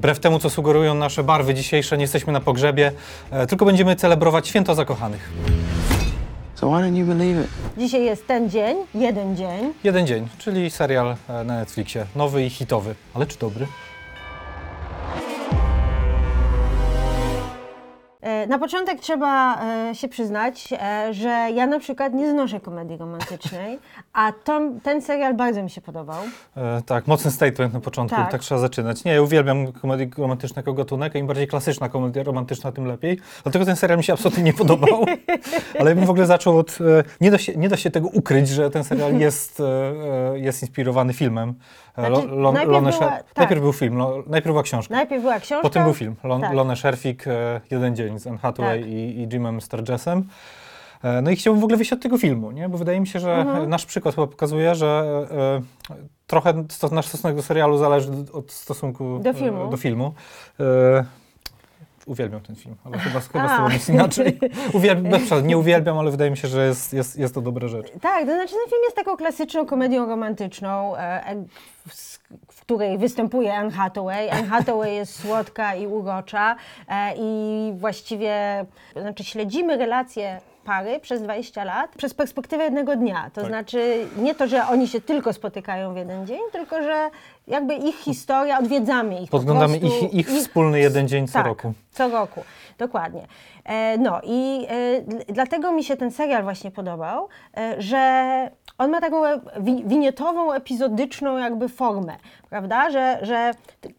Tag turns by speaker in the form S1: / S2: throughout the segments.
S1: Wbrew temu, co sugerują nasze barwy dzisiejsze, nie jesteśmy na pogrzebie, e, tylko będziemy celebrować święto zakochanych.
S2: So why didn't you believe it?
S3: Dzisiaj jest ten dzień, jeden dzień.
S1: Jeden dzień, czyli serial e, na Netflixie. Nowy i hitowy. Ale czy dobry?
S3: Na początek trzeba e, się przyznać, e, że ja na przykład nie znoszę komedii romantycznej, a to, ten serial bardzo mi się podobał.
S1: E, tak, mocny statement na początku, tak.
S3: Tak.
S1: trzeba zaczynać. Nie, ja uwielbiam komedię romantyczną jako gatunek, a im bardziej klasyczna komedia romantyczna, tym lepiej. Dlatego ten serial mi się absolutnie nie podobał. Ale ja bym w ogóle zaczął od... E, nie, da się, nie da się tego ukryć, że ten serial jest, e, e, jest inspirowany filmem. E,
S3: Znaczy, najpierw
S1: Lone
S3: była- tak.
S1: najpierw był film, lo, najpierw była książka.
S3: Najpierw była książka.
S1: Potem był film. Lon,
S3: Tak.
S1: Lone Sherfik, e, Jeden dzień z Anne Hathaway
S3: Tak.
S1: i, i Jimem Sturgesem. E, No i chciałbym w ogóle wyjść od tego filmu, nie? bo wydaje mi się, że
S3: Mhm.
S1: nasz przykład chyba pokazuje, że e, trochę sto, nasz stosunek do serialu zależy od stosunku
S3: Do
S1: e,
S3: filmu.
S1: do filmu. E, uwielbiam ten film, ale chyba, chyba z tobą jest inaczej. Uwielbiam, nie uwielbiam, ale wydaje mi się, że jest, jest, jest to dobra rzecz.
S3: Tak, to znaczy ten film jest taką klasyczną komedią romantyczną, e, e, w, w której występuje Anne Hathaway. Anne Hathaway jest słodka i urocza e, i właściwie znaczy śledzimy relacje pary przez 20 lat przez perspektywę jednego dnia. To
S1: Tak.
S3: znaczy nie to, że oni się tylko spotykają w jeden dzień, tylko że jakby ich historia, odwiedzamy ich po
S1: Podglądamy
S3: prostu,
S1: ich, ich wspólny jeden dzień co
S3: tak,
S1: roku.
S3: Co roku, dokładnie. E, no i e, dl- dlatego mi się ten serial właśnie podobał, e, że on ma taką e, wi- winietową, epizodyczną jakby formę, prawda? Że, że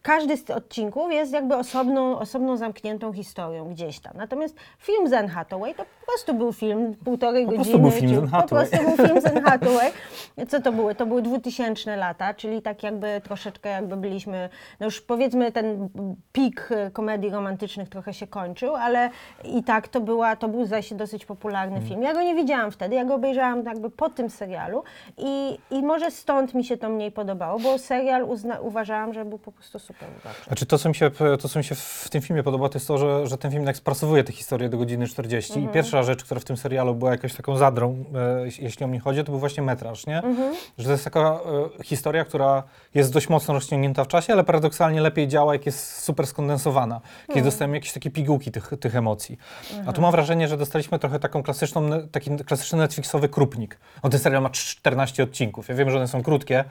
S3: każdy z odcinków jest jakby osobną, osobną zamkniętą historią gdzieś tam. Natomiast film z Anne Hathaway to po prostu był film półtorej
S1: Po
S3: godziny.
S1: prostu był film z
S3: czy-
S1: Anne Hathaway.
S3: Po prostu był film z Anne Hathaway. Co to były? To były 2000 lata, czyli tak jakby troszeczkę jakby byliśmy, no już powiedzmy ten pik e, komedii romantycznych trochę się kończył, ale i tak to była, to był zaś dosyć popularny
S1: Mm.
S3: film. Ja go nie widziałam wtedy, ja go obejrzałam jakby po tym serialu i, i może stąd mi się to mniej podobało, bo serial uzna, uważałam, że był po prostu super uroczy.
S1: Znaczy to, co mi się, to, co mi się w tym filmie podoba, to jest to, że, że ten film sprasowuje tę historię do godziny 40.
S3: Mhm.
S1: I pierwsza rzecz, która w tym serialu była jakąś taką zadrą, e, jeśli- o mnie chodzi, to był właśnie metraż, nie?
S3: Mhm.
S1: Że to jest taka e, historia, która jest dość mocno rozciągnięta w czasie, ale paradoksalnie lepiej działa, jak jest super skondensowana, kiedy
S3: Mhm.
S1: dostajemy jakieś takie pigułki tych, tych emocji. A tu mam wrażenie, że dostaliśmy trochę taką klasyczną, taki klasyczny Netflixowy krupnik. O, ten serial ma 14 odcinków. Ja wiem, że one są krótkie,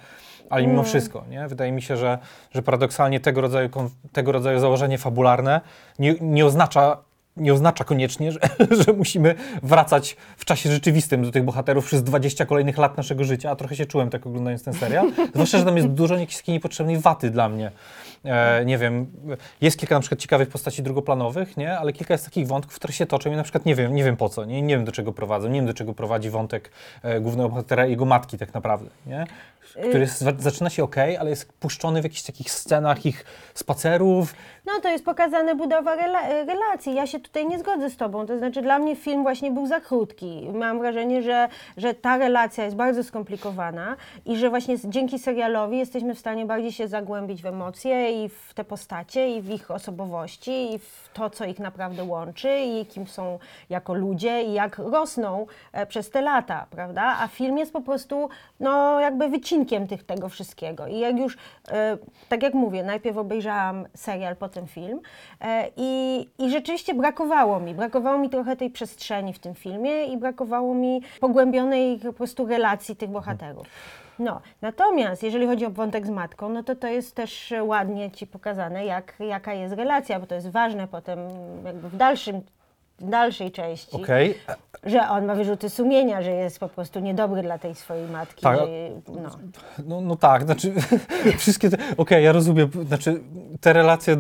S1: ale mimo wszystko, nie? Wydaje mi się, że, że paradoksalnie tego rodzaju, tego rodzaju założenie fabularne nie, nie oznacza nie oznacza koniecznie, że, że musimy wracać w czasie rzeczywistym do tych bohaterów przez 20 kolejnych lat naszego życia, a trochę się czułem tak oglądając ten serial. Zwłaszcza, że tam jest dużo jakiejś niepotrzebnej waty dla mnie. E, nie wiem, jest kilka na przykład ciekawych postaci drugoplanowych, nie? ale kilka jest takich wątków, które się toczą i na przykład nie wiem, nie wiem po co, nie, nie wiem do czego prowadzą, nie wiem do czego prowadzi wątek e, głównego bohatera i jego matki tak naprawdę, nie? który jest, zaczyna się ok, ale jest puszczony w jakichś takich scenach ich spacerów,
S3: No to jest pokazane budowa rela relacji. Ja się tutaj nie zgodzę z Tobą. To znaczy dla mnie film właśnie był za krótki. Mam wrażenie, że, że ta relacja jest bardzo skomplikowana i że właśnie dzięki serialowi jesteśmy w stanie bardziej się zagłębić w emocje i w te postacie i w ich osobowości i w to, co ich naprawdę łączy i kim są jako ludzie i jak rosną e, przez te lata, prawda? A film jest po prostu no jakby wycinkiem tych, tego wszystkiego. I jak już, e, tak jak mówię, najpierw obejrzałam serial, potem film e, i, i rzeczywiście brakowało mi, brakowało mi trochę tej przestrzeni w tym filmie i brakowało mi pogłębionej po prostu relacji tych bohaterów. No, natomiast jeżeli chodzi o wątek z matką, no to to jest też ładnie Ci pokazane, jak, jaka jest relacja, bo to jest ważne potem jakby w dalszym dalszej części,
S1: okej,
S3: że on ma wyrzuty sumienia, że jest po prostu niedobry dla tej swojej matki.
S1: Tak.
S3: Że, no.
S1: No, no tak, znaczy wszystkie te, okej, ja rozumiem, znaczy te relacje,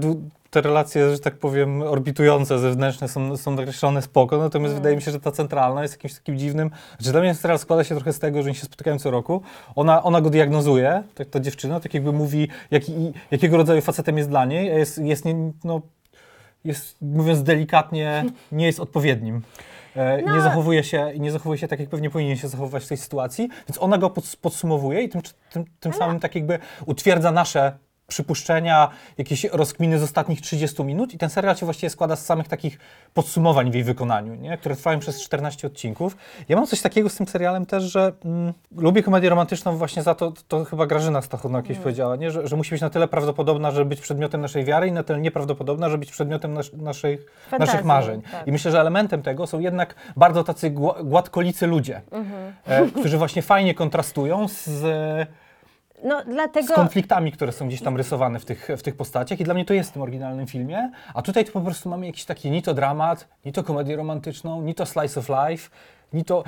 S1: te relacje, że tak powiem, orbitujące, zewnętrzne są, są określone spoko, natomiast wydaje mi się, że ta centralna jest jakimś takim dziwnym, że dla mnie serial składa się trochę z tego, że oni się spotykają co roku, ona, ona go diagnozuje, tak, ta dziewczyna, tak jakby mówi, jaki, jakiego rodzaju facetem jest dla niej, a jest, jest nie, no, jest, mówiąc delikatnie, nie jest odpowiednim. E,
S3: No.
S1: Nie, zachowuje się, nie zachowuje się tak, jak pewnie powinien się zachowywać w tej sytuacji, więc ona go pods- podsumowuje i tym, tym, tym samym tak jakby utwierdza nasze przypuszczenia, jakieś rozkminy z ostatnich 30 minut i ten serial się właściwie składa z samych takich podsumowań w jej wykonaniu, nie? które trwają przez 14 odcinków. Ja mam coś takiego z tym serialem też, że mm, lubię komedię romantyczną właśnie za to, to chyba Grażyna Stachowna kiedyś powiedziała, nie? Że, że musi być na tyle prawdopodobna, żeby być przedmiotem naszej wiary i na tyle nieprawdopodobna, żeby być przedmiotem nas, naszych,
S3: Fantazji,
S1: naszych marzeń.
S3: tak.
S1: I myślę, że elementem tego są jednak bardzo tacy gła- gładkolicy ludzie, e, którzy właśnie fajnie kontrastują z,
S3: No
S1: z
S3: dlatego...
S1: konfliktami, które są gdzieś tam rysowane w tych, w tych postaciach i dla mnie to jest w tym oryginalnym filmie, a tutaj to po prostu mamy jakiś taki ni to dramat, ni to komedię romantyczną, ni to slice of life, ni to...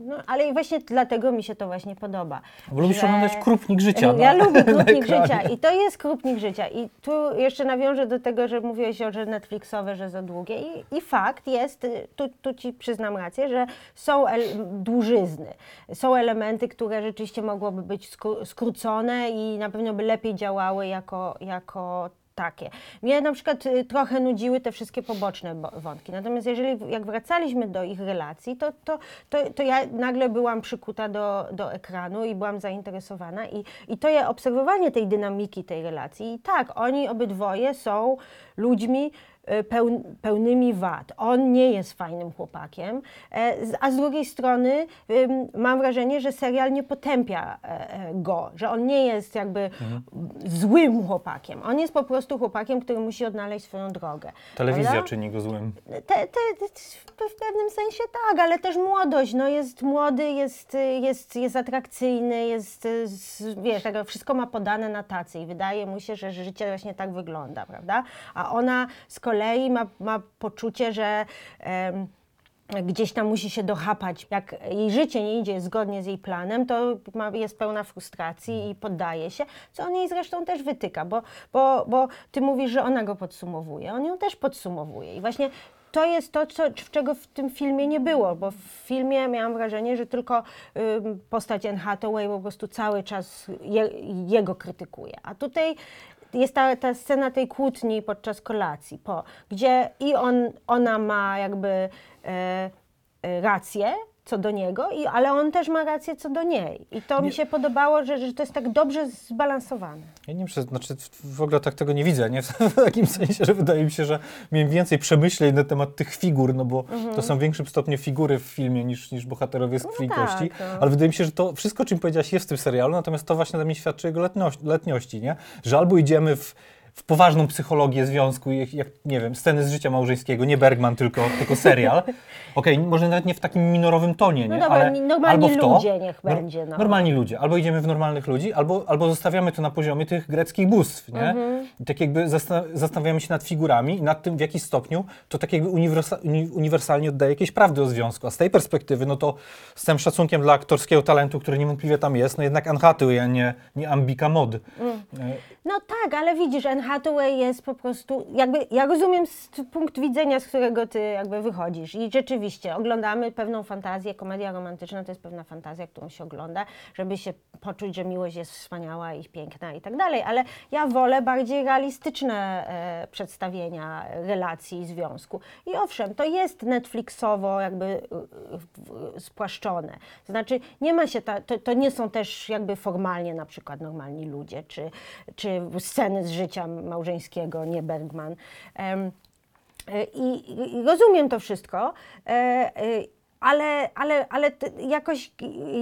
S3: No, ale i właśnie dlatego mi się to właśnie podoba.
S1: Bo lubisz
S3: że-
S1: oglądać krupnik życia.
S3: Ja
S1: na-
S3: lubię krupnik życia i to jest krupnik życia. I tu jeszcze nawiążę do tego, że mówiłeś o, że Netflixowe, że za długie. I, i fakt jest, y, tu, tu ci przyznam rację, że są dłużyzny. Są elementy, które rzeczywiście mogłoby być skró- skrócone i na pewno by lepiej działały jako, jako takie. Mnie na przykład y, trochę nudziły te wszystkie poboczne bo- wątki. Natomiast jeżeli jak wracaliśmy do ich relacji, to, to, to, to ja nagle byłam przykuta do, do ekranu i byłam zainteresowana i, i to je obserwowanie tej dynamiki tej relacji. I tak, oni obydwoje są ludźmi pełnymi wad. On nie jest fajnym chłopakiem, e, a z drugiej strony mam wrażenie, że serial nie potępia e, e, go, że on nie jest jakby złym chłopakiem. On jest po prostu chłopakiem, który musi odnaleźć swoją drogę.
S1: Telewizja
S3: prawda?
S1: czyni go złym.
S3: Te, te, w pewnym sensie tak, ale też młodość. No jest młody, jest, jest, jest atrakcyjny, jest, wiesz, tak, wszystko ma podane na tacy i wydaje mu się, że życie właśnie tak wygląda, prawda? A ona z kolei ma, ma poczucie, że... gdzieś tam musi się dochapać. Jak jej życie nie idzie zgodnie z jej planem, to ma, jest pełna frustracji i poddaje się, co on jej zresztą też wytyka, bo, bo, bo ty mówisz, że ona go podsumowuje, on ją też podsumowuje. I właśnie to jest to, co, czego w tym filmie nie było, bo w filmie miałam wrażenie, że tylko postać Anne Hathaway po prostu cały czas je, jego krytykuje. A tutaj jest ta, ta scena tej kłótni podczas kolacji, po, gdzie i on, ona ma jakby e, e, rację co do niego, i, ale on też ma rację co do niej. I to mi się podobało, że, że to jest tak dobrze zbalansowane.
S1: Ja nie wiem, czy, znaczy w ogóle tak tego nie widzę, nie? W takim sensie, że wydaje mi się, że miałem więcej przemyśleń na temat tych figur, no bo to są w większym stopniu figury w filmie niż, niż bohaterowie z krwi i
S3: tak,
S1: kości,
S3: no.
S1: ale wydaje mi się, że to wszystko, czym powiedziałaś jest w tym serialu, natomiast to właśnie dla mnie świadczy jego letniości, letniości nie? Że albo idziemy w w poważną psychologię związku, jak, jak, nie wiem, sceny z życia małżeńskiego, nie Bergman, tylko, tylko serial. Okej, może nawet nie w takim minorowym tonie,
S3: No
S1: nie?
S3: dobra,
S1: Ale
S3: normalni
S1: albo to,
S3: ludzie niech będzie, no.
S1: Normalni ludzie. Albo idziemy w normalnych ludzi, albo, albo zostawiamy to na poziomie tych greckich bóstw, nie?
S3: Mhm.
S1: I tak jakby zasta- zastanawiamy się nad figurami i nad tym, w jaki stopniu to tak jakby uniwersa- uni- uniwersalnie oddaje jakieś prawdy o związku. A z tej perspektywy, no to z tym szacunkiem dla aktorskiego talentu, który niewątpliwie tam jest, no jednak Anne Hathaway, a nie, nie Ambika Mod.
S3: Mm.
S1: E,
S3: No tak, ale widzisz, Anne Hathaway jest po prostu, jakby, ja rozumiem z punkt widzenia, z którego ty jakby wychodzisz. I rzeczywiście oglądamy pewną fantazję, komedia romantyczna to jest pewna fantazja, którą się ogląda, żeby się poczuć, że miłość jest wspaniała i piękna i tak dalej, ale ja wolę bardziej realistyczne e, przedstawienia relacji i związku. I owszem, to jest Netflixowo jakby e, spłaszczone, znaczy nie ma się, ta, to, to nie są też jakby formalnie na przykład normalni ludzie, czy, czy sceny z życia małżeńskiego, nie Bergman. I, rozumiem to wszystko, e, e, ale, ale, ale jakoś,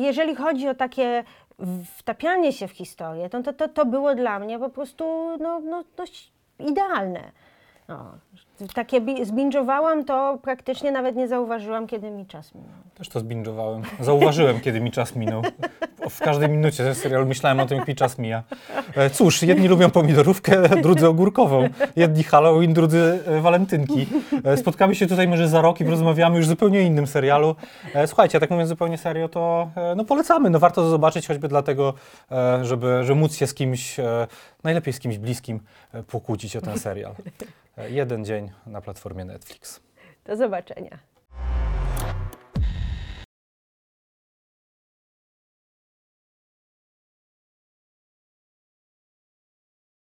S3: jeżeli chodzi o takie wtapianie się w historię, to, to, to, było dla mnie po prostu no, no, dość idealne. No, takie bi- zbinge'owałam to praktycznie nawet nie zauważyłam, kiedy mi czas minął.
S1: Też to zbingowałem. Zauważyłem, kiedy mi czas minął. W każdej minucie serialu myślałem o tym, jak mi czas mija. E, Cóż, jedni lubią pomidorówkę, drudzy ogórkową. Jedni Halloween, drudzy e, walentynki. E, Spotkamy się tutaj może za rok i porozmawiamy już zupełnie innym serialu. Słuchajcie, tak mówiąc zupełnie serio, to no polecamy. No warto to zobaczyć choćby dlatego, żeby, żeby móc się z kimś, najlepiej z kimś bliskim, pokłócić o ten serial. Jeden dzień na platformie Netflix.
S3: Do zobaczenia.